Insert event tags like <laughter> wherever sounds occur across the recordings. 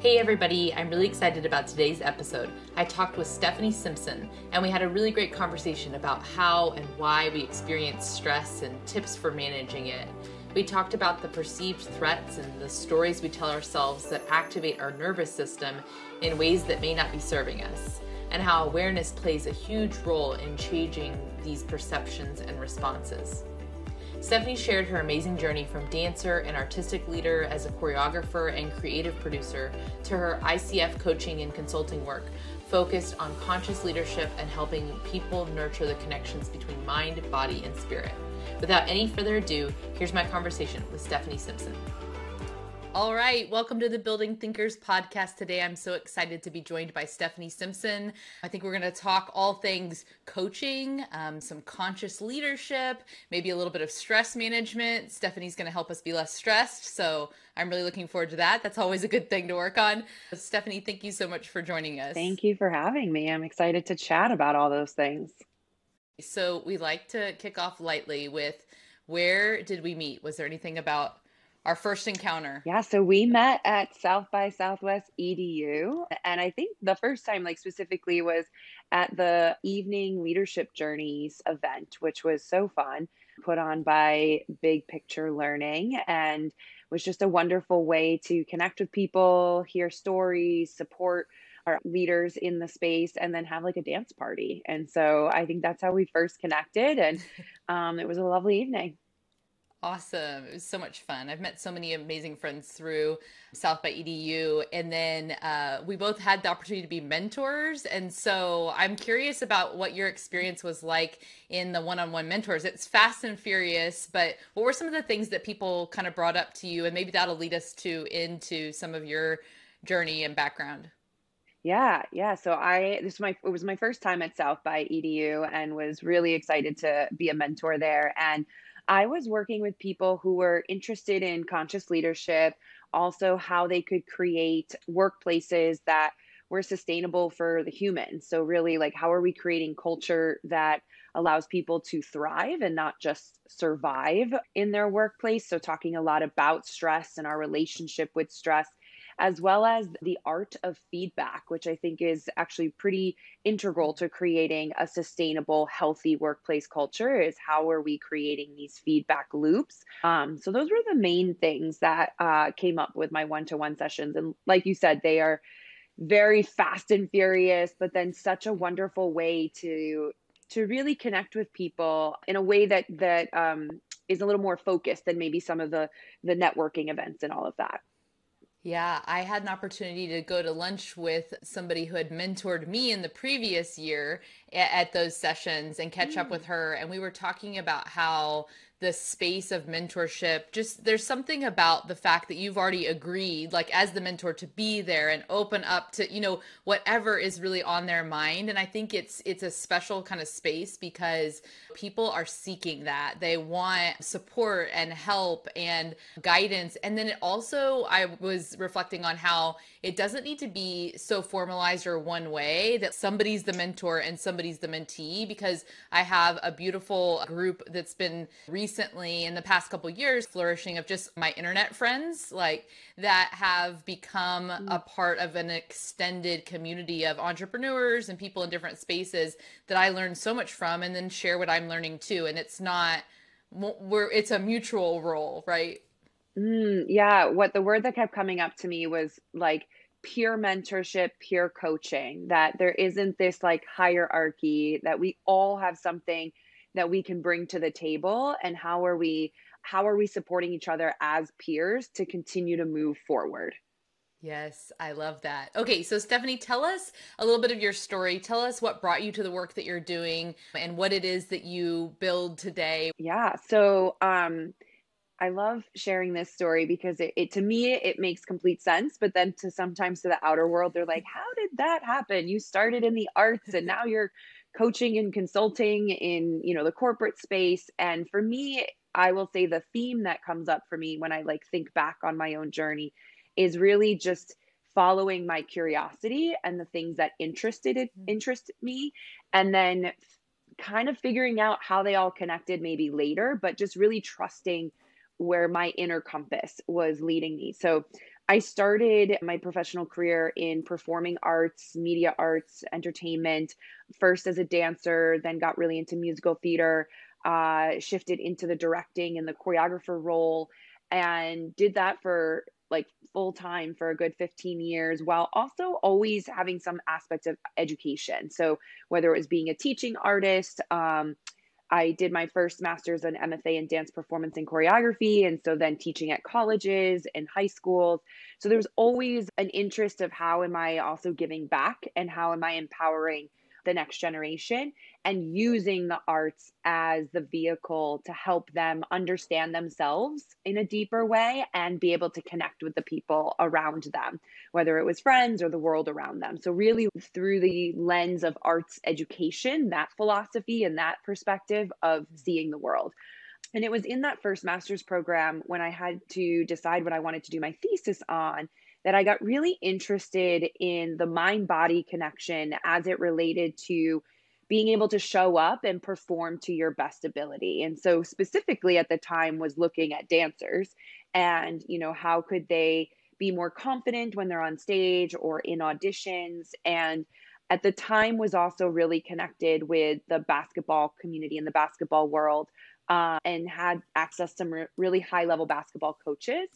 Hey everybody, I'm really excited about today's episode. I talked with Stephanie Simpson and we had a really great conversation about how and why we experience stress and tips for managing it. We talked about the perceived threats and the stories we tell ourselves that activate our nervous system in ways that may not be serving us, and how awareness plays a huge role in changing these perceptions and responses. Stephanie shared her amazing journey from dancer and artistic leader as a choreographer and creative producer to her ICF coaching and consulting work focused on conscious leadership and helping people nurture the connections between mind, body, and spirit. Without any further ado, here's my conversation with Stephanie Simpson. All right, welcome to the Building Thinkers podcast. Today, I'm so excited to be joined by Stephanie Simpson. I think we're going to talk all things coaching, um, some conscious leadership, maybe a little bit of stress management. Stephanie's going to help us be less stressed. So I'm really looking forward to that. That's always a good thing to work on. Stephanie, thank you so much for joining us. Thank you for having me. I'm excited to chat about all those things. So, we like to kick off lightly with where did we meet? Was there anything about our first encounter? Yeah, so we met at South by Southwest EDU. And I think the first time, like specifically, was at the Evening Leadership Journeys event, which was so fun, put on by Big Picture Learning. And was just a wonderful way to connect with people, hear stories, support our leaders in the space and then have like a dance party. And so I think that's how we first connected. And <laughs> um, it was a lovely evening. Awesome. It was so much fun. I've met so many amazing friends through South by EDU. And then uh, we both had the opportunity to be mentors. And so I'm curious about what your experience was like in the one on one mentors. It's fast and furious, but what were some of the things that people kind of brought up to you? And maybe that'll lead us to into some of your journey and background. Yeah, yeah. So I this my it was my first time at South by EDU and was really excited to be a mentor there. And I was working with people who were interested in conscious leadership, also how they could create workplaces that were sustainable for the humans. So, really, like, how are we creating culture that allows people to thrive and not just survive in their workplace? So, talking a lot about stress and our relationship with stress as well as the art of feedback, which I think is actually pretty integral to creating a sustainable, healthy workplace culture. Is how are we creating these feedback loops? Um, so those were the main things that uh, came up with my one-to-one sessions, and like you said, they are very fast and furious, but then such a wonderful way to to really connect with people in a way that that um, is a little more focused than maybe some of the the networking events and all of that. Yeah, I had an opportunity to go to lunch with somebody who had mentored me in the previous year at, at those sessions and catch mm. up with her. And we were talking about how the space of mentorship just there's something about the fact that you've already agreed like as the mentor to be there and open up to you know whatever is really on their mind. And i think it's it's a special kind of space because people are seeking that. They want support and help and guidance. And then it also i was reflecting on how it doesn't need to be so formalized or one way that somebody's the mentor and somebody's the mentee because I have a beautiful group that's been recently in the past couple years flourishing of just my internet friends like that have become mm. a part of an extended community of entrepreneurs and people in different spaces that I learn so much from and then share what I'm learning too and it's not we're it's a mutual role right Mm, yeah, what the word that kept coming up to me was like peer mentorship, peer coaching, that there isn't this like hierarchy, that we all have something that we can bring to the table and how are we how are we supporting each other as peers to continue to move forward? Yes, I love that. Okay, so Stephanie, tell us a little bit of your story. Tell us what brought you to the work that you're doing and what it is that you build today. Yeah, so um I love sharing this story because it, it, to me it makes complete sense, but then to sometimes to the outer world they're like, "How did that happen? You started in the arts and now you're coaching and consulting in, you know, the corporate space." And for me, I will say the theme that comes up for me when I like think back on my own journey is really just following my curiosity and the things that interested it, mm-hmm. interest me and then kind of figuring out how they all connected maybe later, but just really trusting where my inner compass was leading me. So I started my professional career in performing arts, media arts, entertainment, first as a dancer, then got really into musical theater, uh, shifted into the directing and the choreographer role, and did that for like full time for a good 15 years while also always having some aspects of education. So, whether it was being a teaching artist, um, I did my first master's in MFA in dance performance and choreography. And so then teaching at colleges and high schools. So there's always an interest of how am I also giving back and how am I empowering the next generation and using the arts as the vehicle to help them understand themselves in a deeper way and be able to connect with the people around them, whether it was friends or the world around them. So, really, through the lens of arts education, that philosophy and that perspective of seeing the world. And it was in that first master's program when I had to decide what I wanted to do my thesis on that I got really interested in the mind body connection as it related to being able to show up and perform to your best ability. And so specifically at the time was looking at dancers and, you know, how could they be more confident when they're on stage or in auditions and at the time was also really connected with the basketball community and the basketball world uh, and had access to some really high level basketball coaches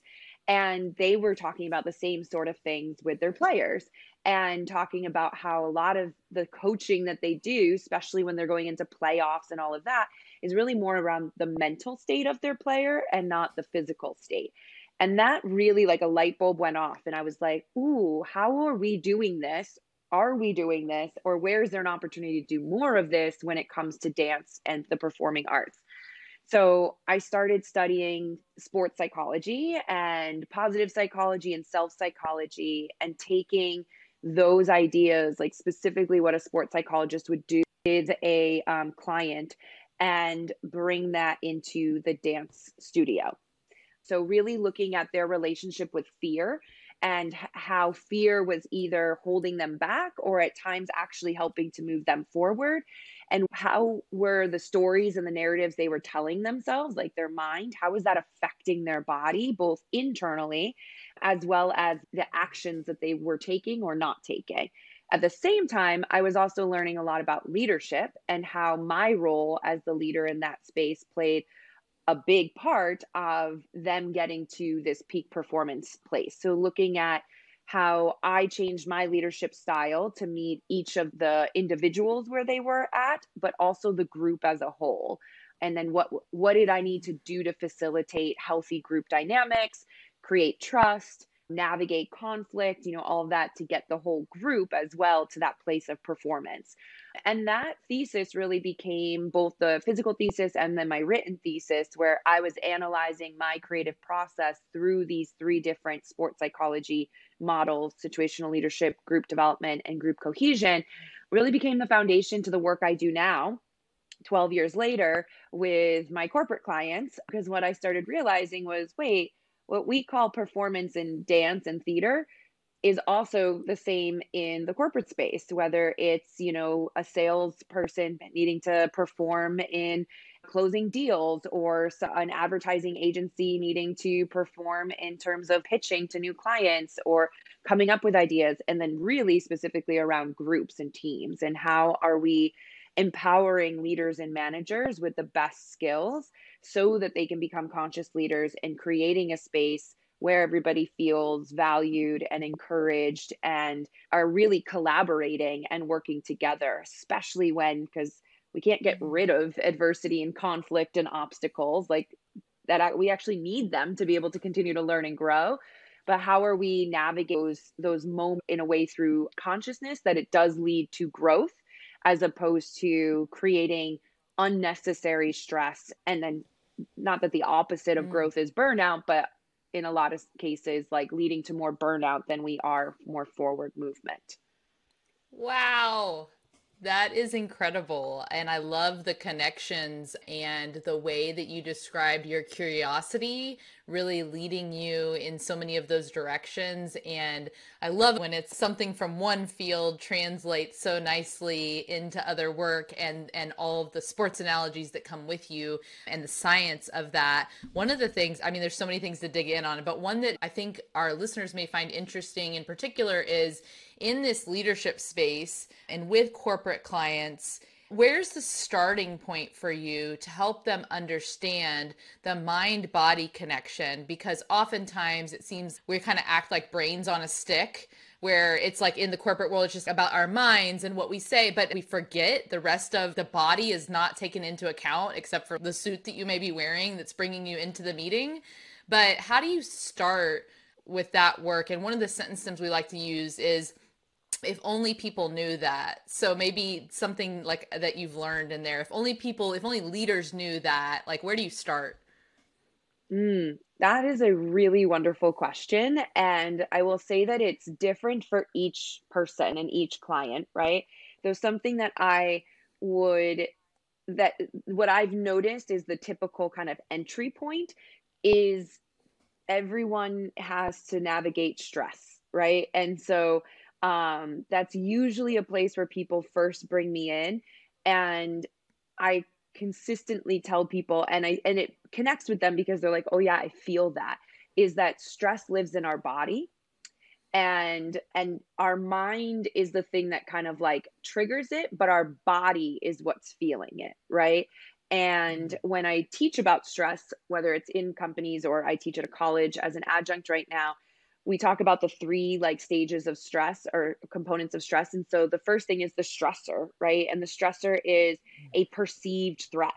and they were talking about the same sort of things with their players and talking about how a lot of the coaching that they do, especially when they're going into playoffs and all of that, is really more around the mental state of their player and not the physical state. And that really, like a light bulb went off. And I was like, ooh, how are we doing this? Are we doing this? Or where is there an opportunity to do more of this when it comes to dance and the performing arts? So I started studying sports psychology and positive psychology and self psychology and taking those ideas, like specifically what a sports psychologist would do with a um, client, and bring that into the dance studio. So, really looking at their relationship with fear and how fear was either holding them back or at times actually helping to move them forward? And how were the stories and the narratives they were telling themselves like their mind how was that affecting their body both internally as well as the actions that they were taking or not taking? At the same time i was also learning a lot about leadership and how my role as the leader in that space played a big part of them getting to this peak performance place. So, looking at how I changed my leadership style to meet each of the individuals where they were at, but also the group as a whole. And then what what did I need to do to facilitate healthy group dynamics, create trust, navigate conflict, you know, all of that to get the whole group as well to that place of performance. And that thesis really became both the physical thesis and then my written thesis, where I was analyzing my creative process through these three different sports psychology models situational leadership, group development, and group cohesion really became the foundation to the work I do now 12 years later with my corporate clients. Because what I started realizing was wait, what we call performance in dance and theater is also the same in the corporate space whether it's you know a salesperson needing to perform in closing deals or an advertising agency needing to perform in terms of pitching to new clients or coming up with ideas and then really specifically around groups and teams and how are we empowering leaders and managers with the best skills so that they can become conscious leaders and creating a space where everybody feels valued and encouraged and are really collaborating and working together, especially when, because we can't get rid of adversity and conflict and obstacles like that we actually need them to be able to continue to learn and grow. But how are we navigate those those moments in a way through consciousness that it does lead to growth as opposed to creating unnecessary stress? And then not that the opposite of mm. growth is burnout but in a lot of cases like leading to more burnout than we are more forward movement wow that is incredible. And I love the connections and the way that you described your curiosity really leading you in so many of those directions. And I love when it's something from one field translates so nicely into other work and, and all of the sports analogies that come with you and the science of that. One of the things, I mean, there's so many things to dig in on, but one that I think our listeners may find interesting in particular is in this leadership space and with corporate clients where's the starting point for you to help them understand the mind body connection? Because oftentimes it seems we kind of act like brains on a stick where it's like in the corporate world it's just about our minds and what we say but we forget the rest of the body is not taken into account except for the suit that you may be wearing that's bringing you into the meeting. But how do you start with that work? And one of the sentences we like to use is if only people knew that. So maybe something like that you've learned in there. If only people if only leaders knew that like where do you start? Mm, that is a really wonderful question and i will say that it's different for each person and each client right? There's something that i would that what i've noticed is the typical kind of entry point is everyone has to navigate stress right? And so um, that's usually a place where people first bring me in. And i consistently tell people and i and it connects with them because they're like oh yeah i feel that is that stress lives in our body. And and our mind is the thing that kind of like triggers it but our body is what's feeling it right? And mm-hmm. when i teach about stress whether it's in companies or i teach at a college as an adjunct right now we talk about the three like stages of stress or components of stress and so the first thing is the stressor right? And the stressor is mm. a perceived threat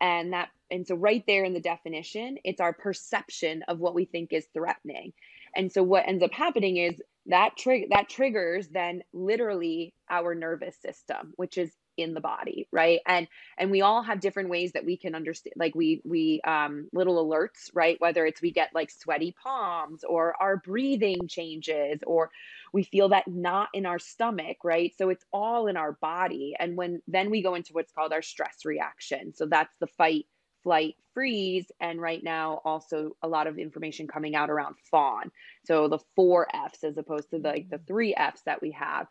and that and so right there in the definition it's our perception of what we think is threatening. And so what ends up happening is that trigger that triggers then literally our nervous system which is in the body right? And and we all have different ways that we can understand like we we um little alerts right? Whether it's we get like sweaty palms or our breathing changes or we feel that knot in our stomach right? So it's all in our body. And when then we go into what's called our stress reaction. So that's the fight flight freeze and right now also a lot of information coming out around fawn. So the four f's as opposed to the, like the three f's that we have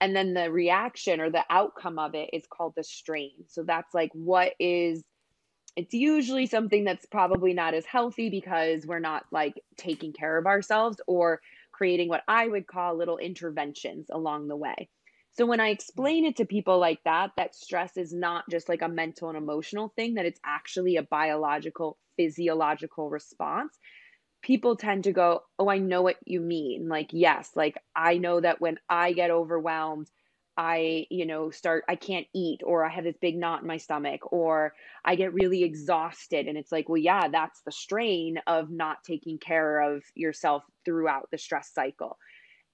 and then the reaction or the outcome of it is called the strain. So that's like what is it's usually something that's probably not as healthy because we're not like taking care of ourselves or creating what i would call little interventions along the way. So when i explain it to people like that that stress is not just like a mental and emotional thing that it's actually a biological physiological response people tend to go, Oh, I know what you mean. Like, yes, like I know that when I get overwhelmed, I, you know, start, I can't eat, or I have this big knot in my stomach, or I get really exhausted. And it's like, well, yeah, that's the strain of not taking care of yourself throughout the stress cycle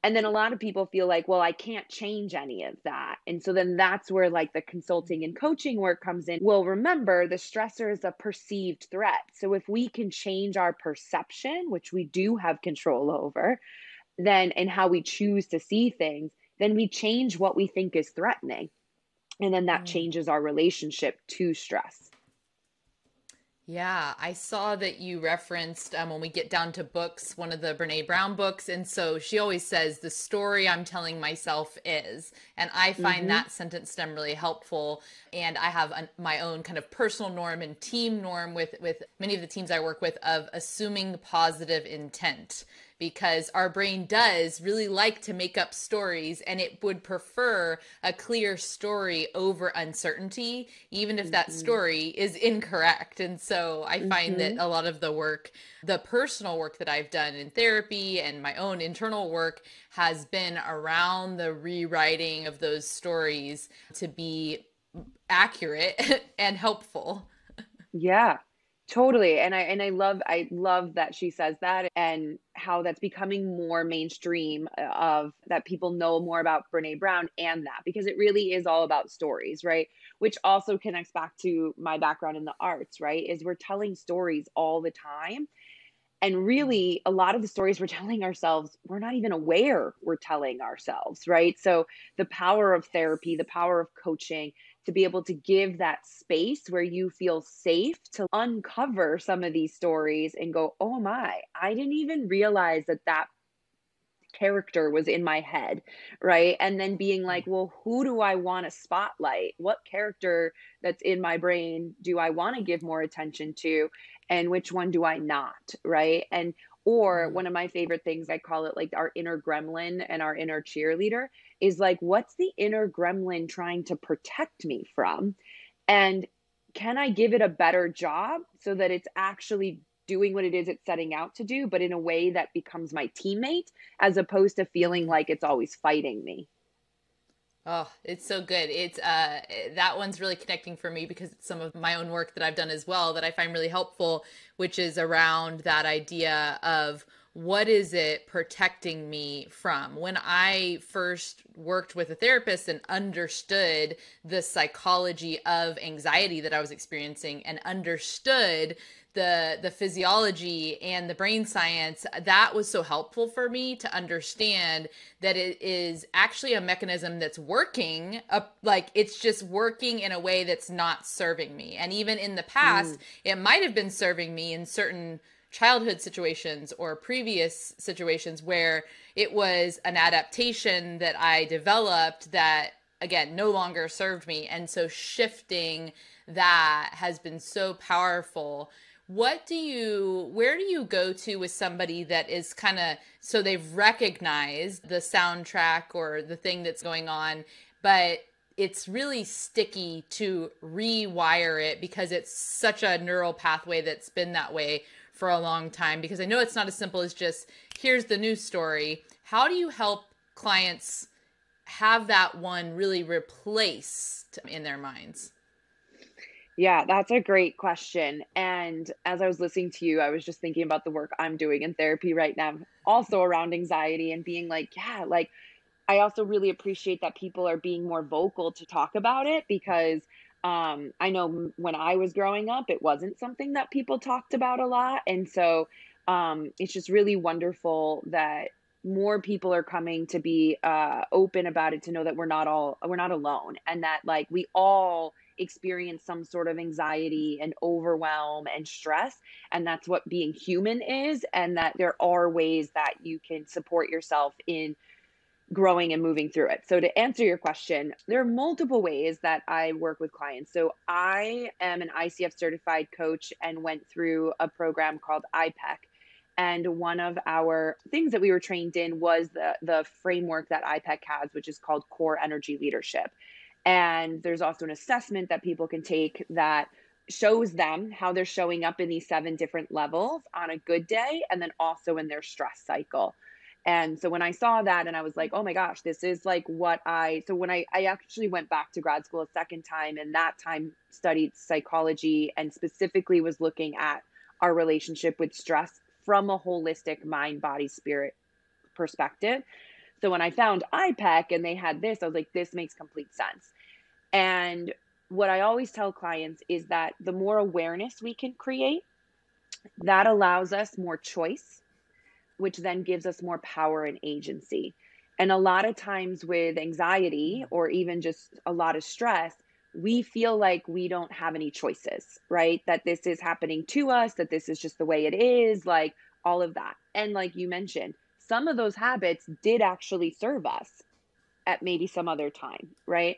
and then a lot of people feel like well i can't change any of that. And so then that's where like the consulting and coaching work comes in. Well remember the stressor is a perceived threat. So if we can change our perception which we do have control over then and how we choose to see things then we change what we think is threatening. And then that mm. changes our relationship to stress yeah, I saw that you referenced um, when we get down to books, one of the Brene Brown books. And so she always says, The story I'm telling myself is. And I find mm-hmm. that sentence stem really helpful. And I have a, my own kind of personal norm and team norm with, with many of the teams I work with of assuming positive intent because our brain does really like to make up stories and it would prefer a clear story over uncertainty, even if that mm-hmm. story is incorrect. And so I find mm-hmm. that a lot of the work, the personal work that I've done in therapy and my own internal work has been around the rewriting of those stories to be accurate <laughs> and helpful. Yeah, Totally. And I and I love I love that she says that and how that's becoming more mainstream uh, of that people know more about Brene Brown and that because it really is all about stories, right? Which also connects back to my background in the arts, right? Is we're telling stories all the time. And really, a lot of the stories we're telling ourselves, we're not even aware we're telling ourselves, right? So, the power of therapy, the power of coaching, to be able to give that space where you feel safe to uncover some of these stories and go, oh my, I didn't even realize that that character was in my head, right? And then being like, well, who do I want to spotlight? What character that's in my brain do I want to give more attention to? And which one do I not, right? And or mm-hmm. one of my favorite things, I call it like our inner gremlin and our inner cheerleader is like, what's the inner gremlin trying to protect me from? And can I give it a better job so that it's actually doing what it is it's setting out to do, but in a way that becomes my teammate as opposed to feeling like it's always fighting me? Oh, it's so good. It's uh that one's really connecting for me because it's some of my own work that I've done as well that I find really helpful, which is around that idea of what is it protecting me from? When I first worked with a therapist and understood the psychology of anxiety that I was experiencing and understood the the physiology and the brain science that was so helpful for me to understand that it is actually a mechanism that's working uh, like it's just working in a way that's not serving me and even in the past mm. it might have been serving me in certain childhood situations or previous situations where it was an adaptation that I developed that again no longer served me. And so shifting that has been so powerful. What do you where do you go to with somebody that is kind of so they've recognized the soundtrack or the thing that's going on but it's really sticky to rewire it because it's such a neural pathway that's been that way for a long time because I know it's not as simple as just here's the news story. How do you help clients have that one really replaced in their minds? Yeah, that's a great question. And as I was listening to you, I was just thinking about the work I'm doing in therapy right now, also around anxiety and being like, yeah, like I also really appreciate that people are being more vocal to talk about it because um, I know when I was growing up, it wasn't something that people talked about a lot. And so um, it's just really wonderful that more people are coming to be uh, open about it to know that we're not all we're not alone and that like we all experience some sort of anxiety and overwhelm and stress. And that's what being human is. And that there are ways that you can support yourself in growing and moving through it. So, to answer your question, there are multiple ways that I work with clients. So, I am an ICF certified coach and went through a program called IPEC. And one of our things that we were trained in was the, the framework that IPEC has, which is called core energy leadership. And there's also an assessment that people can take that shows them how they're showing up in these seven different levels on a good day and then also in their stress cycle. And so when I saw that and I was like, mm-hmm. oh my gosh, this is like what I so when I I actually went back to grad school a second time and that time studied psychology and specifically was looking at our relationship with stress from a holistic mind body spirit perspective so when I found IPEC and they had this, I was like, this makes complete sense. And what I always tell clients is that the more awareness we can create, that allows us more choice, which then gives us more power and agency. And a lot of times with anxiety mm. or even just a lot of stress, we feel like we don't have any choices, right? That this is happening to us, that this is just the way it is, like all of that. And like you mentioned, some of those habits did actually serve us at maybe some other time, right?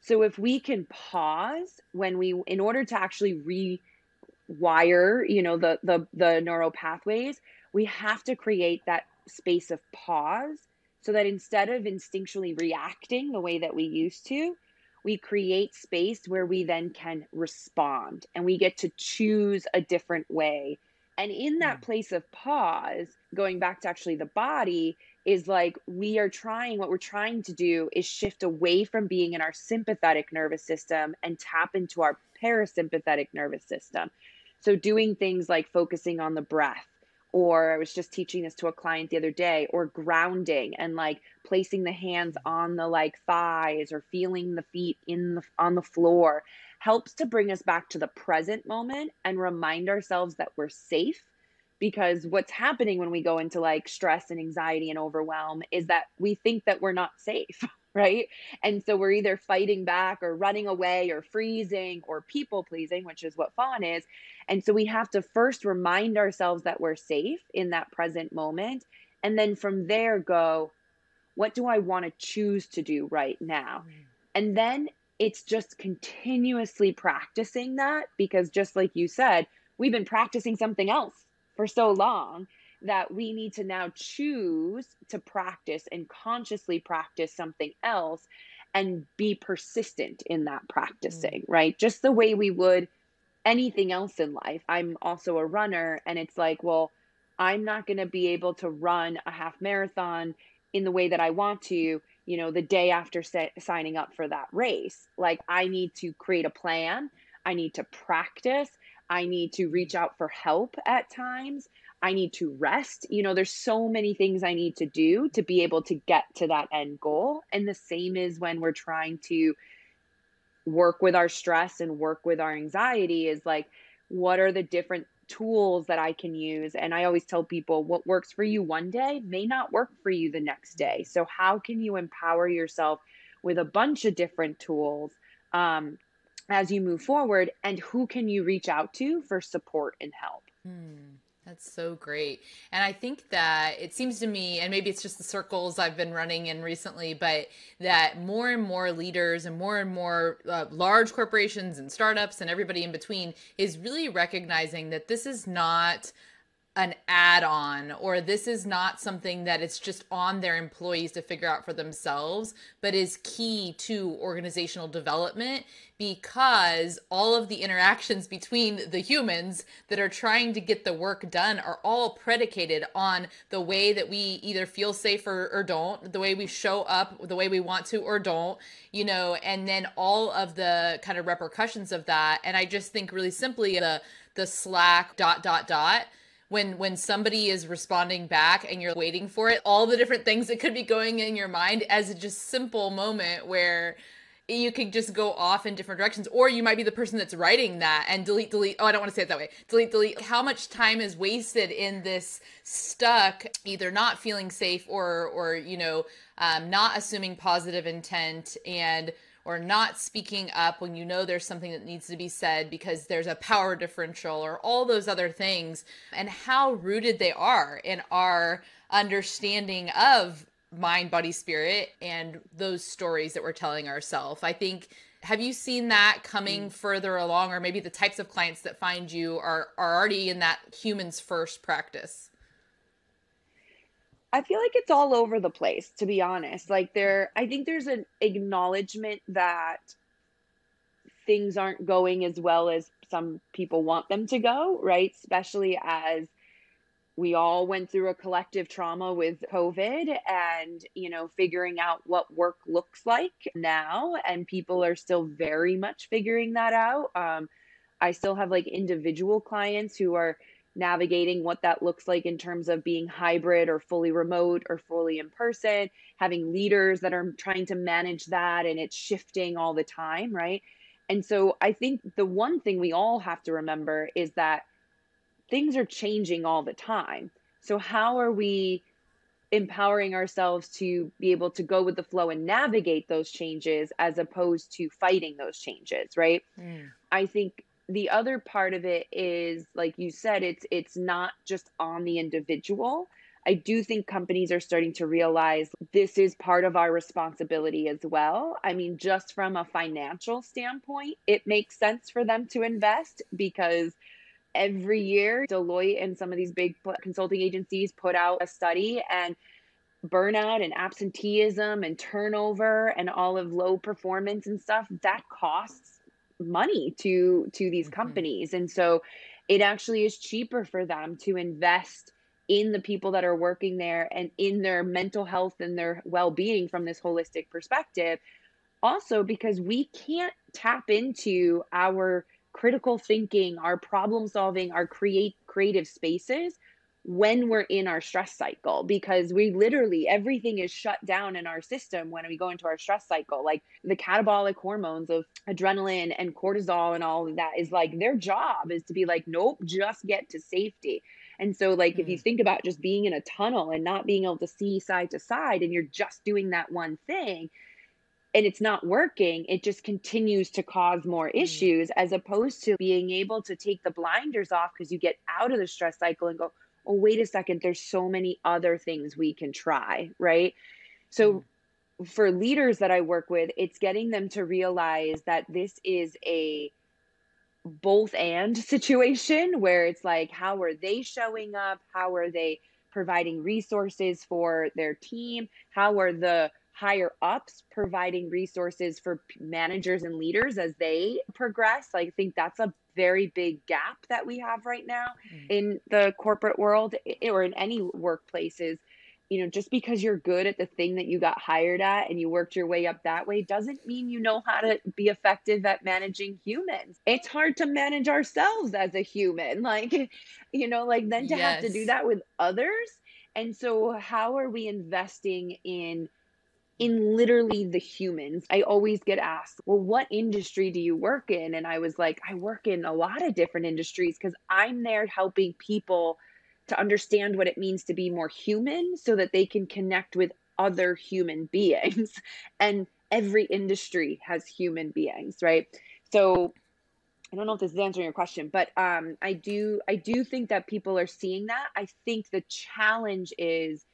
So if we can pause when we in order to actually rewire, you know, the the the neural pathways, we have to create that space of pause so that instead of instinctually reacting the way that we used to, we create space where we then can respond and we get to choose a different way and in that mm. place of pause, going back to actually the body, is like we are trying, what we're trying to do is shift away from being in our sympathetic nervous system and tap into our parasympathetic nervous system. So, doing things like focusing on the breath, or I was just teaching this to a client the other day, or grounding and like placing the hands on the like thighs or feeling the feet in the on the floor helps to bring us back to the present moment and remind ourselves that we're safe. Because what's happening when we go into like stress and anxiety and overwhelm is that we think that we're not safe <laughs> right? And so we're either fighting back or running away or freezing or people pleasing, which is what fawn is. And so we have to first remind ourselves that we're safe in that present moment. And then from there, go, what do I want to choose to do right now? And then it's just continuously practicing that because, just like you said, we've been practicing something else for so long that we need to now choose to practice and consciously practice something else and be persistent in that practicing, mm. right? Just the way we would anything else in life. I'm also a runner, and it's like, well, I'm not going to be able to run a half marathon in the way that I want to, you know, the day after signing up for that race. Like, I need to create a plan, I need to practice, I need to reach out for help at times. I need to rest. You know, there's so many things I need to do to be able to get to that end goal. And the same is when we're trying to work with our stress and work with our anxiety is like, what are the different tools that I can use? And I always tell people what works for you one day may not work for you the next day. So, how can you empower yourself with a bunch of different tools um, as you move forward? And who can you reach out to for support and help? Hmm. That's so great. And I think that it seems to me, and maybe it's just the circles I've been running in recently, but that more and more leaders and more and more uh, large corporations and startups and everybody in between is really recognizing that this is not an add-on or this is not something that it's just on their employees to figure out for themselves but is key to organizational development because all of the interactions between the humans that are trying to get the work done are all predicated on the way that we either feel safe or, or don't the way we show up the way we want to or don't you know and then all of the kind of repercussions of that. And i just think really simply the the slack dot dot dot when when somebody is responding back and you're waiting for it all the different things that could be going in your mind as a just simple moment where you could just go off in different directions or you might be the person that's writing that and delete delete oh i don't want to say it that way delete delete. How much time is wasted in this stuck either not feeling safe or or you know um, not assuming positive intent and or not speaking up when you know there's something that needs to be said because there's a power differential or all those other things and how rooted they are in our understanding of mind body spirit and those stories that we're telling ourselves i think have you seen that coming mm. further along or maybe the types of clients that find you are are already in that humans first practice I feel like it's all over the place, to be honest. Like there, I think there's an acknowledgement that things aren't going as well as some people want them to go, right? Especially as we all went through a collective trauma with COVID and, you know, figuring out what work looks like now. And people are still very much figuring that out. Um, I still have like individual clients who are navigating what that looks like in terms of being hybrid or fully remote or fully in person, having leaders that are trying to manage that and it's shifting all the time, right? And so I think the one thing we all have to remember is that things are changing all the time. So, how are we empowering ourselves to be able to go with the flow and navigate those changes as opposed to fighting those changes, right? Mm. I think the other part of it is like you said it's it's not just on the individual. I do think companies are starting to realize this is part of our responsibility as well. I mean just from a financial standpoint it makes sense for them to invest because every year deloitte and some of these big consulting agencies put out a study and burnout and absenteeism and turnover and all of low performance and stuff that costs money to to these mm-hmm. companies and so it actually is cheaper for them to invest in the people that are working there and in their mental health and their well-being from this holistic perspective also because we can't tap into our critical thinking our problem solving our create creative spaces when we're in our stress cycle because we literally everything is shut down in our system when we go into our stress cycle like the catabolic hormones of adrenaline and cortisol and all of that is like their job is to be like nope just get to safety and so like mm. if you hmm. think about just being in a tunnel and not being able to see side to side and you're just doing that one thing and it's not working, it just continues to cause more mm. issues as opposed to being able to take the blinders off because you get out of the stress cycle and go, oh, wait a second, there's so many other things we can try, right? So, mm. for leaders that I work with, it's getting them to realize that this is a both and <laughs> situation where it's like, how are they showing up? How are they providing resources for their team? How are the higher ups providing resources for managers and leaders as they progress. I think that's a very big gap that we have right now mm-hmm. in the corporate world or in any workplaces. You know, just because you're good at the thing that you got hired at and you worked your way up that way doesn't mean you know how to be effective at managing humans. It's hard to manage ourselves as a human. <laughs> Like, you know, like then to yes. have to do that with others. And so, how are we investing in in literally the humans. I always get asked, well, what industry do you work in? And I was like, I work in a lot of different industries because I'm there helping people to understand what it means to be more human so that they can connect with other human <laughs> beings. And every industry has human beings, right? So I don't know if this is answering your question, but um, I do I do think that people are seeing that. I think the challenge is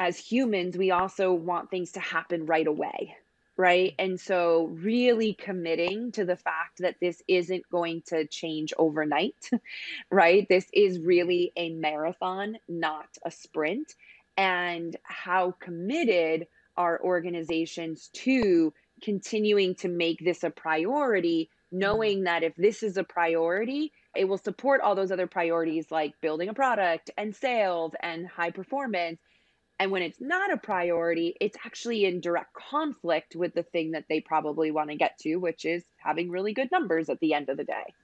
as humans, we also want things to happen right away. Right. Mm-hmm. And so, really committing to the fact that this isn't going to change overnight, <laughs> right? This is really a marathon, not a sprint. And how committed are organizations to continuing to make this a priority, mm-hmm. knowing that if this is a priority, it will support all those other priorities like building a product and sales and high performance and when it's not a priority, it's actually in direct conflict with the thing that they probably want to get to, which is having really good numbers at the end of the day.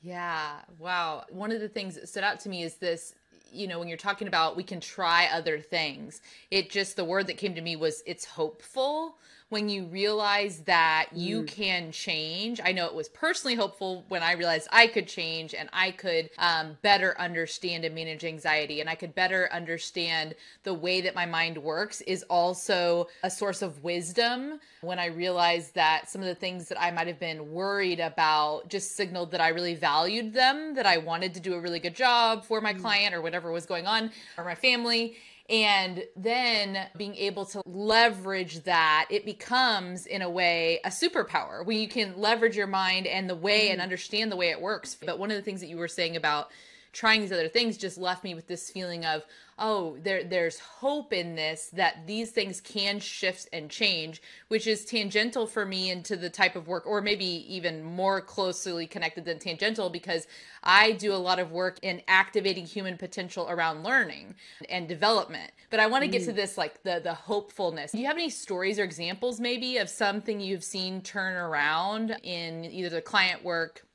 Yeah. Wow. One of the things that stood out to me is this you know when you're talking about we can try other things it just the word that came to me was it's hopeful when you realize that you mm. can change. I know it was personally hopeful when I realized I could change and I could um, better understand and manage anxiety and I could better understand the way that my mind works is also a source of wisdom. When I realized that some of the things that I might have been worried about just signaled that I really valued them, that I wanted to do a really good job for my mm. client or whatever was going on or my family and then being able to leverage that it becomes in a way a superpower where you can leverage your mind and the way and mm. understand the way it works but one of the things that you were saying about trying these other things just left me with this feeling of oh there there's hope in this that these things can shift and change which is tangential for me into the type of work or maybe even more closely connected than tangential because I do a lot of work in activating human potential around learning and development but I want to get to mm. this like the the hopefulness do you have any stories or examples maybe of something you've seen turn around in either the client work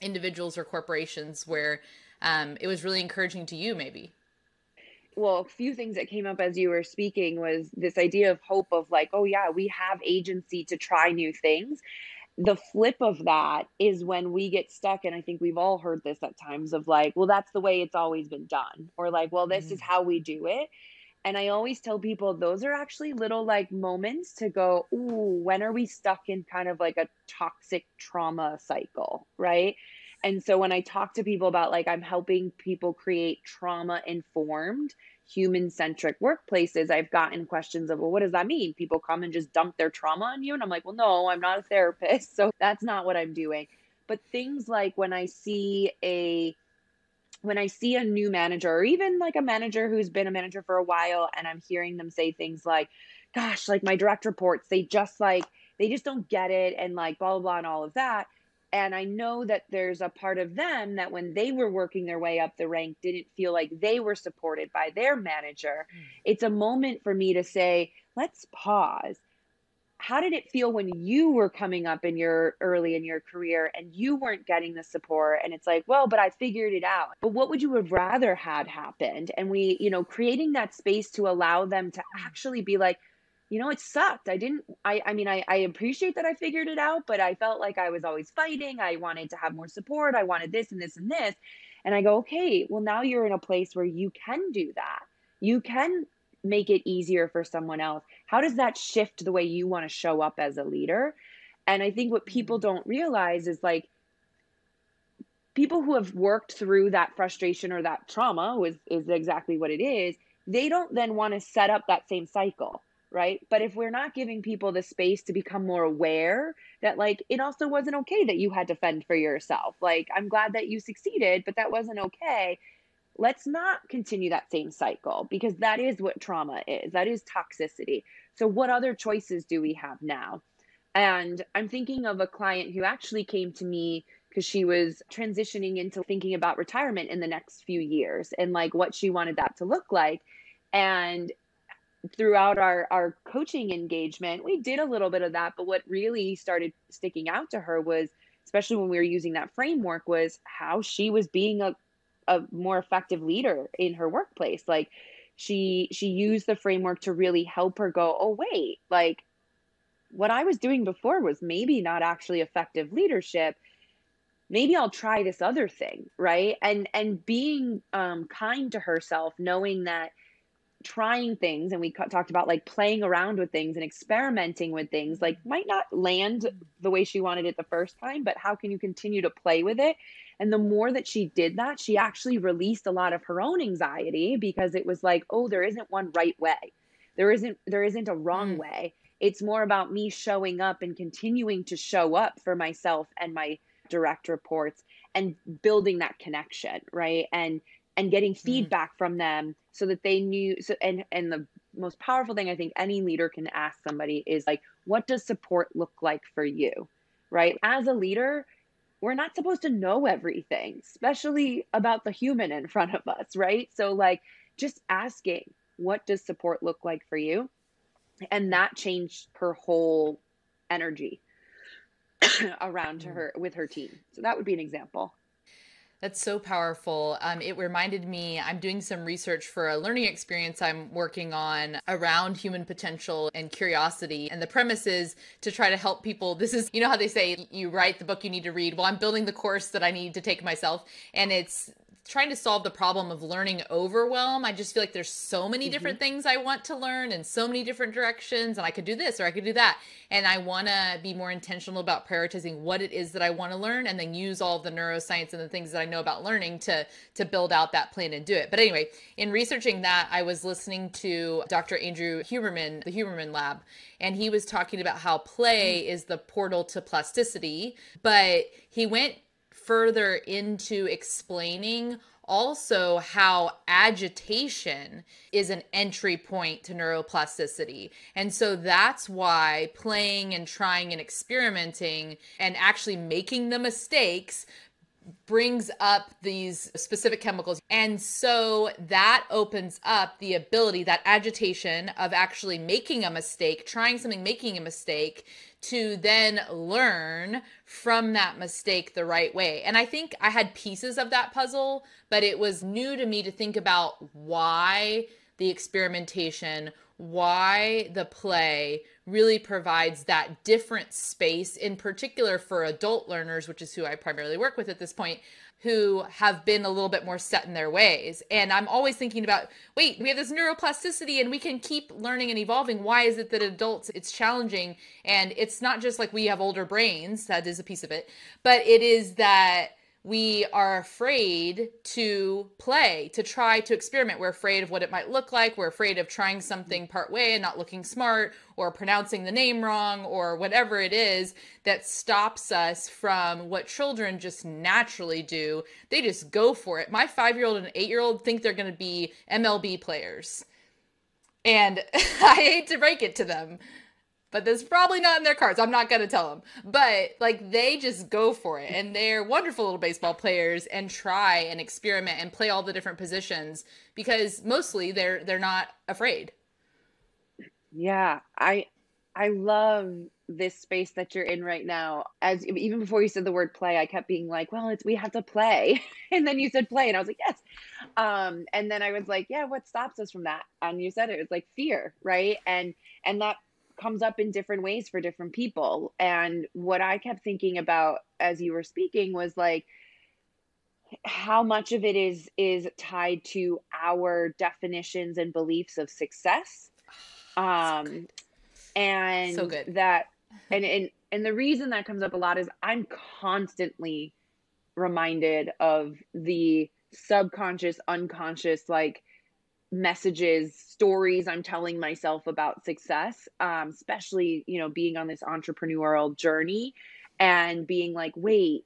individuals or corporations where um, it was really encouraging to you maybe. Well a few things that came up as you were speaking was this idea of hope of like oh yeah we have agency to try new things. The flip of that is when we get stuck and i think we've all heard this at times of like well that's the way it's always been done or like well this mm-hmm. is how we do it. And i always tell people those are actually little like moments to go ooh when are we stuck in kind of like a toxic trauma cycle right and so when I talk to people about like I'm helping people create trauma informed, human centric workplaces, I've gotten questions of, well, what does that mean? People come and just dump their trauma on you. And I'm like, well, no, I'm not a therapist. <laughs> So that's not what I'm doing. But things like when I see a when I see a new manager or even like a manager who's been a manager for a while and I'm hearing them say things like, gosh, like my direct reports, they just like, they just don't get it and like blah, blah, blah, and all of that and I know that there's a part of them that when they were working their way up the rank didn't feel like they were supported by their manager. Mm. It's a moment for me to say, let's pause. How did it feel when you were coming up in your early in your career and you weren't getting the support? And it's like, well, but I figured it out. But what would you have rather had happened? And we, you know, creating that space to allow them to actually be like, you know, it sucked. I didn't, I, I mean, I, I appreciate that I figured it out, but I felt like I was always fighting. I wanted to have more support. I wanted this and this and this. And I go, okay, well, now you're in a place where you can do that. You can make it easier for someone else? How does that shift the way you want to show up as a leader? And I think what people mm-hmm. don't realize is like people who have worked through that frustration or that trauma is, is exactly what it is. They don't then want to set up that same cycle right? But if we're not giving people the space to become more aware that, like, it also wasn't okay that you had to fend for yourself. Like, I'm glad that you succeeded, but that wasn't okay. Let's not continue that same cycle because that is what trauma is. That is toxicity. So, what other choices do we have now? And I'm thinking of a client who actually came to me because she was transitioning into thinking about retirement in the next few years and like what she wanted that to look like. And throughout our our coaching engagement we did a little bit of that but what really started sticking out to her was especially when we were using that framework was how she was being a a more effective leader in her workplace. Like she she used the framework to really help her go oh wait like what i was doing before was maybe not actually effective leadership. Maybe i'll try this other thing right? And and being um, kind to herself knowing that trying things and we talked about like playing around with things and experimenting with things like might not land the way she wanted it the first time but how can you continue to play with it? And the more that she did that she actually released a lot of her own anxiety because it was like oh there isn't one right way. There isn't there isn't a wrong mm. way. It's more about me showing up and continuing to show up for myself and my direct reports and building that connection right? And and getting mm-hmm. feedback mm. from them so that they knew so and and the most powerful thing i think any leader can ask somebody is like what does support look like for you right as a leader we're not supposed to know everything especially about the human in front of us right so like just asking what does support look like for you and that changed her whole energy <coughs> around mm. her with her team so that would be an example that's so powerful. Um, it reminded me, I'm doing some research for a learning experience I'm working on around human potential and curiosity. And the premise is to try to help people. This is, you know how they say you write the book you need to read? Well, I'm building the course that I need to take myself. And it's trying to solve the problem of learning overwhelm. I just feel like there's so many mm-hmm. different things I want to learn and so many different directions and I could do this or I could do that. And I want to be more intentional about prioritizing what it is that I want to learn and then use all the neuroscience and the things that I know about learning to to build out that plan and do it. But anyway, in researching that, I was listening to Dr. Andrew Huberman, the Huberman Lab, and he was talking about how play mm. is the portal to plasticity, but he went further into explaining also how agitation is an entry point to neuroplasticity. And so that's why playing and trying and experimenting and actually making the mistakes brings up these specific chemicals. And so that opens up the ability, that agitation of actually making a mistake, trying something, making a mistake, to then learn from that mistake the right way. And I think I had pieces of that puzzle, but it was new to me to think about why the experimentation, why the play really provides that different space, in particular for adult learners, which is who I primarily work with at this point, who have been a little bit more set in their ways. And I'm always thinking about wait, we have this neuroplasticity and we can keep learning and evolving. Why is it that adults it's challenging? And it's not just like we have older brains, that is a piece of it, but it is that we are afraid to play, to try to experiment. We're afraid of what it might look like. We're afraid of trying something part way and not looking smart or pronouncing the name wrong or whatever it is that stops us from what children just naturally do. They just go for it. My five year old and eight year old think they're going to be MLB players. And <laughs> I hate to break it to them, but that's probably not in their cards. I'm not going to tell them. But like they just go for it and they're wonderful little baseball players and try and experiment and play all the different positions because mostly they're they're not afraid. Yeah, I I love this space that you're in right now. As even before you said the word play, I kept being like, well, it's we have to play. <laughs> and then you said play and I was like, yes. Um and then I was like, yeah, what stops us from that? And you said it, it was like fear, right? And and that comes up in different ways for different people. And what I kept thinking about as you were speaking was like, how much of it is is tied to our definitions and beliefs of success. <sighs> Um and so good. that <laughs> and and and the reason that comes up a lot is i'm constantly reminded of the subconscious unconscious like messages stories i'm telling myself about success um, especially you know being on this entrepreneurial journey and being like wait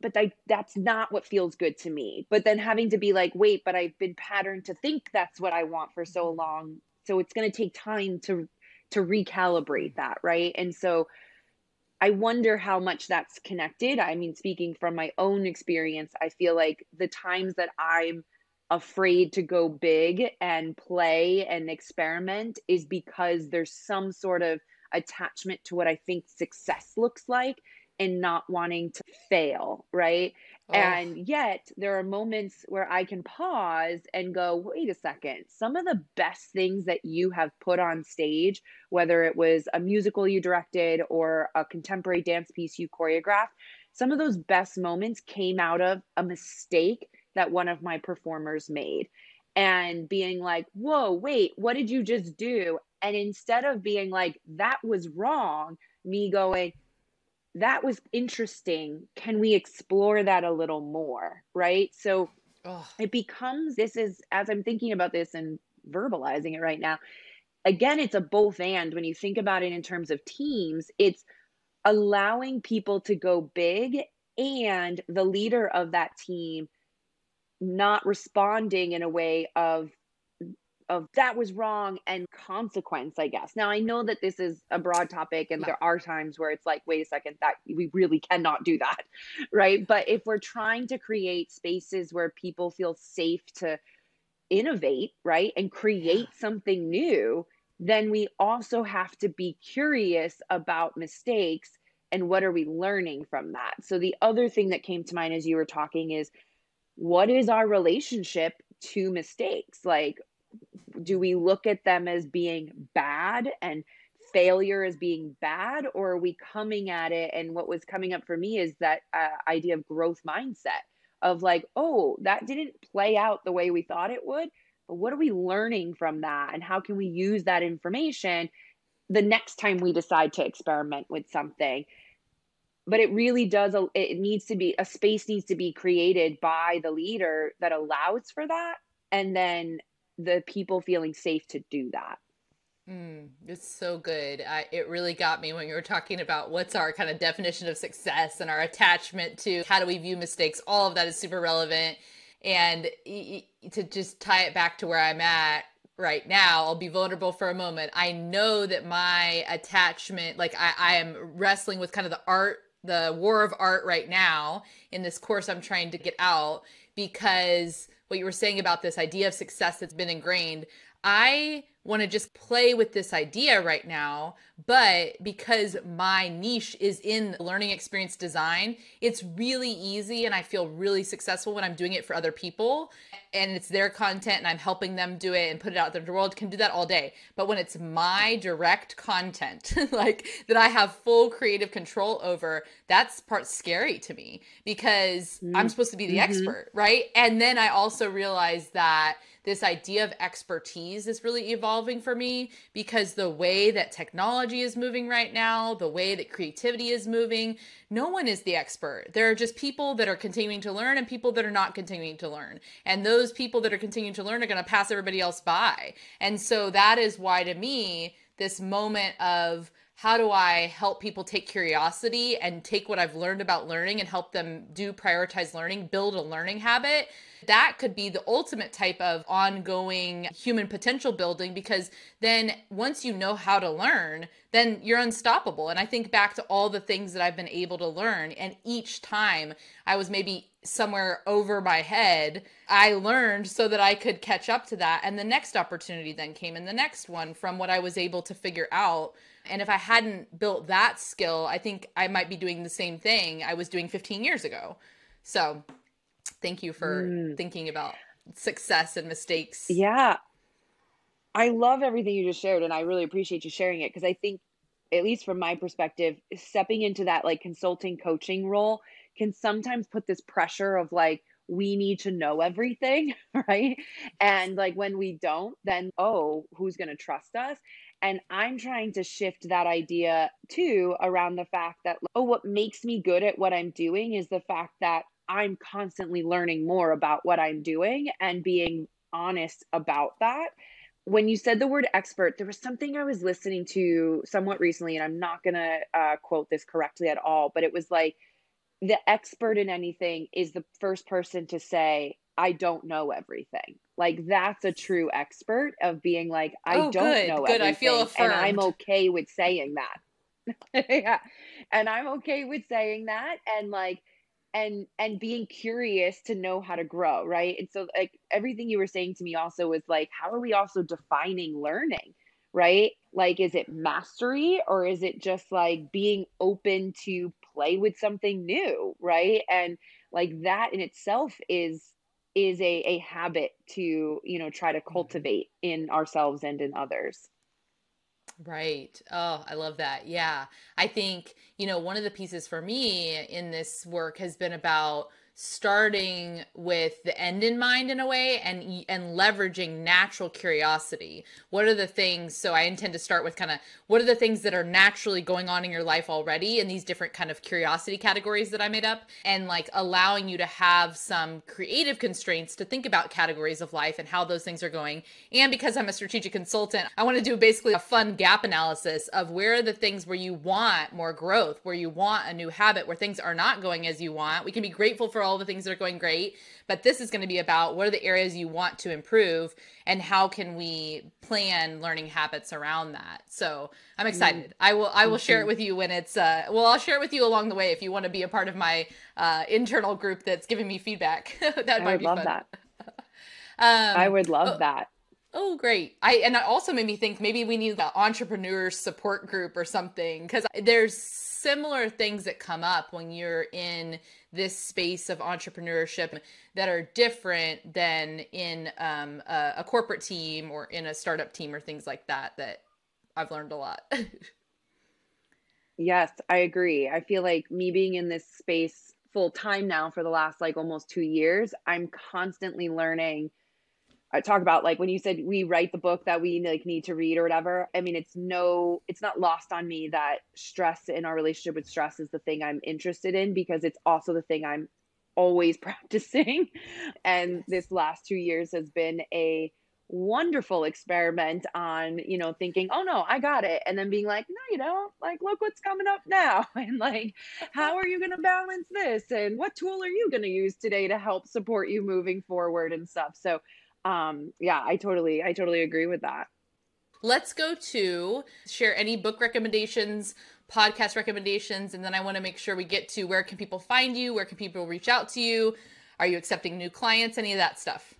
but I, that's not what feels good to me. But then having to be like wait but i've been patterned to think that's what i want for so long so it's going to take time to to recalibrate that right? And so i wonder how much that's connected. I mean speaking from my own experience i feel like the times that i'm afraid to go big and play and experiment is because there's some sort of attachment to what I think success looks like and not wanting to fail, right? Oh. And yet, there are moments where I can pause and go, wait a second, some of the best things that you have put on stage, whether it was a musical you directed or a contemporary dance piece you choreographed, some of those best moments came out of a mistake that one of my performers made and being like, whoa, wait, what did you just do? And instead of being like, that was wrong, me going, that was interesting. Can we explore that a little more? Right. So Ugh. it becomes this is, as I'm thinking about this and verbalizing it right now, again, it's a both and when you think about it in terms of teams, it's allowing people to go big and the leader of that team not responding in a way of of that was wrong and consequence i guess. Now i know that this is a broad topic and there are times where it's like wait a second that we really cannot do that <laughs> right? But if we're trying to create spaces where people feel safe to innovate right and create something new then we also have to be curious about mistakes and what are we learning from that. So the other thing that came to mind as you were talking is what is our relationship to mistakes? Like do we look at them as being bad and failure as being bad or are we coming at it? And what was coming up for me is that uh, idea of growth mindset of like oh that didn't play out the way we thought it would but what are we learning from that? And how can we use that information the next time we decide to experiment with something but it really does it needs to be a space needs to be created by the leader that allows for that and then the people feeling safe to do that. Mm, it's so good. I, it really got me when you were talking about what's our kind of definition of success and our attachment to how do we view mistakes. All of that is super relevant. And to just tie it back to where I'm at right now, I'll be vulnerable for a moment. I know that my attachment, like I, I am wrestling with kind of the art, the war of art right now in this course I'm trying to get out because what you were saying about this idea of success that's been ingrained. I want to just play with this idea right now, but because my niche is in learning experience design, it's really easy and I feel really successful when I'm doing it for other people and it's their content and I'm helping them do it and put it out there. The world can do that all day. But when it's my direct content, <laughs> like that I have full creative control over, that's part scary to me because mm-hmm. I'm supposed to be the mm-hmm. expert, right? And then I also realize that this idea of expertise is really evolving for me because the way that technology is moving right now, the way that creativity is moving, no one is the expert. There are just people that are continuing to learn and people that are not continuing to learn. And those people that are continuing to learn are going to pass everybody else by. And so that is why, to me, this moment of how do I help people take curiosity and take what I've learned about learning and help them do prioritize learning, build a learning habit? That could be the ultimate type of ongoing human potential building because then once you know how to learn, then you're unstoppable. And I think back to all the things that I've been able to learn, and each time I was maybe somewhere over my head, I learned so that I could catch up to that. And the next opportunity then came, and the next one from what I was able to figure out. And if I hadn't built that skill, I think I might be doing the same thing I was doing 15 years ago. So Thank you for mm. thinking about success and mistakes. Yeah. I love everything you just shared and I really appreciate you sharing it because I think at least from my perspective stepping into that like consulting coaching role can sometimes put this pressure of like we need to know everything, <laughs> right? And like when we don't, then oh, who's going to trust us? And I'm trying to shift that idea too around the fact that, oh, what makes me good at what I'm doing is the fact that I'm constantly learning more about what I'm doing and being honest about that. When you said the word expert, there was something I was listening to somewhat recently, and I'm not going to uh, quote this correctly at all, but it was like, the expert in anything is the first person to say, I don't know everything. Like that's a true expert of being like, I oh, don't good, know good. everything. I feel affirmed. And I'm okay with saying that. <laughs> yeah. And I'm okay with saying that and like and and being curious to know how to grow, right? And so like everything you were saying to me also was like, how are we also defining learning? Right? Like, is it mastery or is it just like being open to play with something new right and like that in itself is is a, a habit to you know try to mm-hmm. cultivate in ourselves and in others Right. Oh, I love that. Yeah. I think, you know, one of the pieces for me in this work has been about starting with the end in mind in a way and and leveraging natural curiosity. What are the things so i intend to start with kind of what are the things that are naturally going on in your life already in these different kind of curiosity categories that i made up and like allowing you to have some creative constraints to think about categories of life and how those things are going. And because i'm a strategic consultant i want to do basically a fun gap analysis of where are the things where you want more growth where you want a new habit where things are not going as you want. We can be grateful for all the things that are going great. But this is going to be about what are the areas you want to improve and how can we plan learning habits around that. So I'm excited. Mm. I will I will share it with you when it's uh well I'll share it with you along the way if you want to be a part of my uh, internal group that's giving me feedback. <laughs> that I would love fun. that. <laughs> um, I would love oh, that. Oh, great. I and it also made me think maybe we need the entrepreneur support group or something because there's similar things that come up when you're in this space of entrepreneurship that are different than in um, a, a corporate team or in a startup team or things like that that i've learned a lot. <laughs> Yes i agree. I feel like me being in this space full time now for the last like almost two years i'm constantly learning talk about like when you said we write the book that we like need to read or whatever. I mean, it's no, it's not lost on me that stress in our relationship with stress is the thing I'm interested in because it's also the thing I'm always <laughs> practicing. And this last two years has been a wonderful experiment on, you know, thinking, oh no, I got it. And then being like, no, you don't. Like, look what's coming up now. <laughs> And like, how are you going to balance this? And what tool are you going to use today to help support you moving forward and stuff? So, um yeah i totally i totally agree with that let's go to share any book recommendations podcast recommendations and then i want to make sure we get to where can people find you where can people reach out to you are you accepting new clients any of that stuff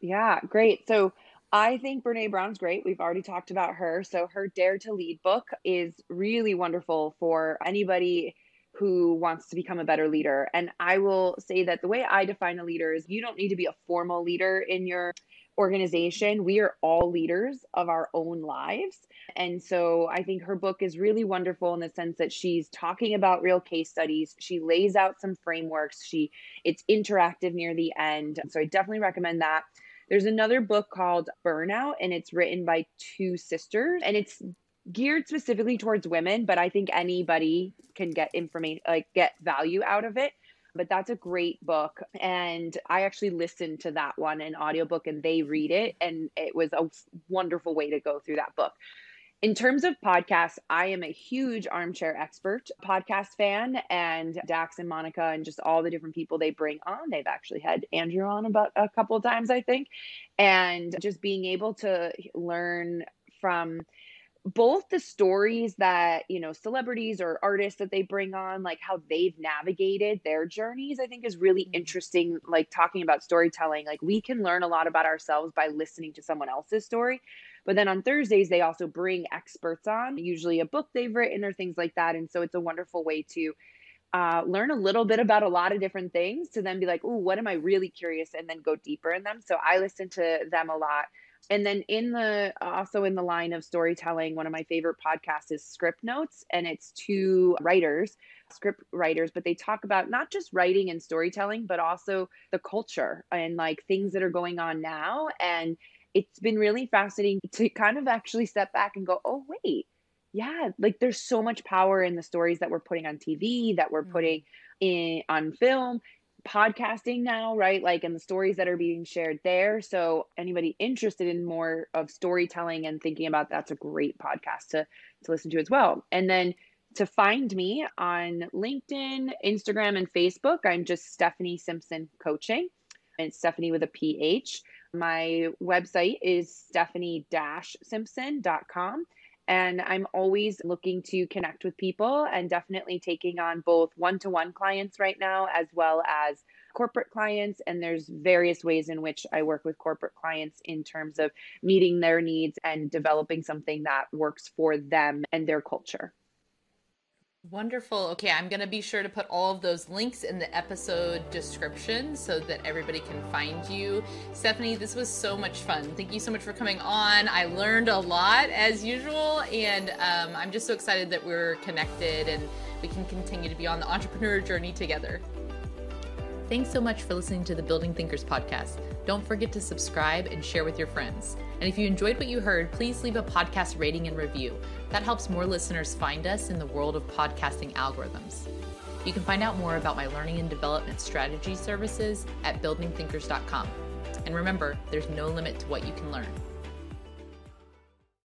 yeah great so I think Brene Brown's great. We've already talked about her. So her Dare to Lead book is really wonderful for anybody who wants to become a better leader. And I will say that the way I define a leader is you don't need to be a formal leader in your organization. We are all leaders of our own lives. And so I think her book is really wonderful in the sense that she's talking about real case studies. She lays out some frameworks. She it's interactive near the end. So I definitely recommend that. There's another book called Burnout and it's written by two sisters and it's geared specifically towards women, but I think anybody can get information, like get value out of it. But that's a great book. And I actually listened to that one in audiobook and they read it. And it was a wonderful way to go through that book. In terms of podcasts, I am a huge armchair expert podcast fan, and Dax and Monica, and just all the different people they bring on. They've actually had Andrew on about a couple of times, I think, and just being able to learn from both the stories that you know celebrities or artists that they bring on like how they've navigated their journeys i think is really mm-hmm. interesting like talking about storytelling. Like we can learn a lot about ourselves by listening to someone else's story but then on thursdays they also bring experts on usually a book they've written or things like that and so it's a wonderful way to uh, learn a little bit about a lot of different things to then be like oh what am i really curious? and then go deeper in them. So i listen to them a lot and then in the also in the line of storytelling, one of my favorite podcasts is Scriptnotes, and it's two writers, script writers, but they talk about not just writing and storytelling, but also the culture and like things that are going on now. And it's been really fascinating to kind of actually step back and go, oh, wait, yeah, like there's so much power in the stories that we're putting on TV, that we're mm-hmm. putting in on film podcasting now, right? Like, and the stories that are being shared there. So, anybody interested in more of storytelling and thinking about that's a great podcast to to listen to as well. And then to find me on LinkedIn, Instagram, and Facebook, I'm just Stephanie Simpson Coaching. And Stephanie with a PH. My website is stephanie-simpson.com. And I'm always looking to connect with people and definitely taking on both one to one clients right now, as well as corporate clients. And there's various ways in which I work with corporate clients in terms of meeting their needs and developing something that works for them and their culture. Wonderful. Okay, I'm going to be sure to put all of those links in the episode description so that everybody can find you. Stephanie, this was so much fun. Thank you so much for coming on. I learned a lot as usual, and um, I'm just so excited that we're connected and we can continue to be on the entrepreneur journey together. Thanks so much for listening to the Building Thinkers podcast. Don't forget to subscribe and share with your friends. And if you enjoyed what you heard, please leave a podcast rating and review. That helps more listeners find us in the world of podcasting algorithms. You can find out more about my learning and development strategy services at buildingthinkers.com. And remember, there's no limit to what you can learn.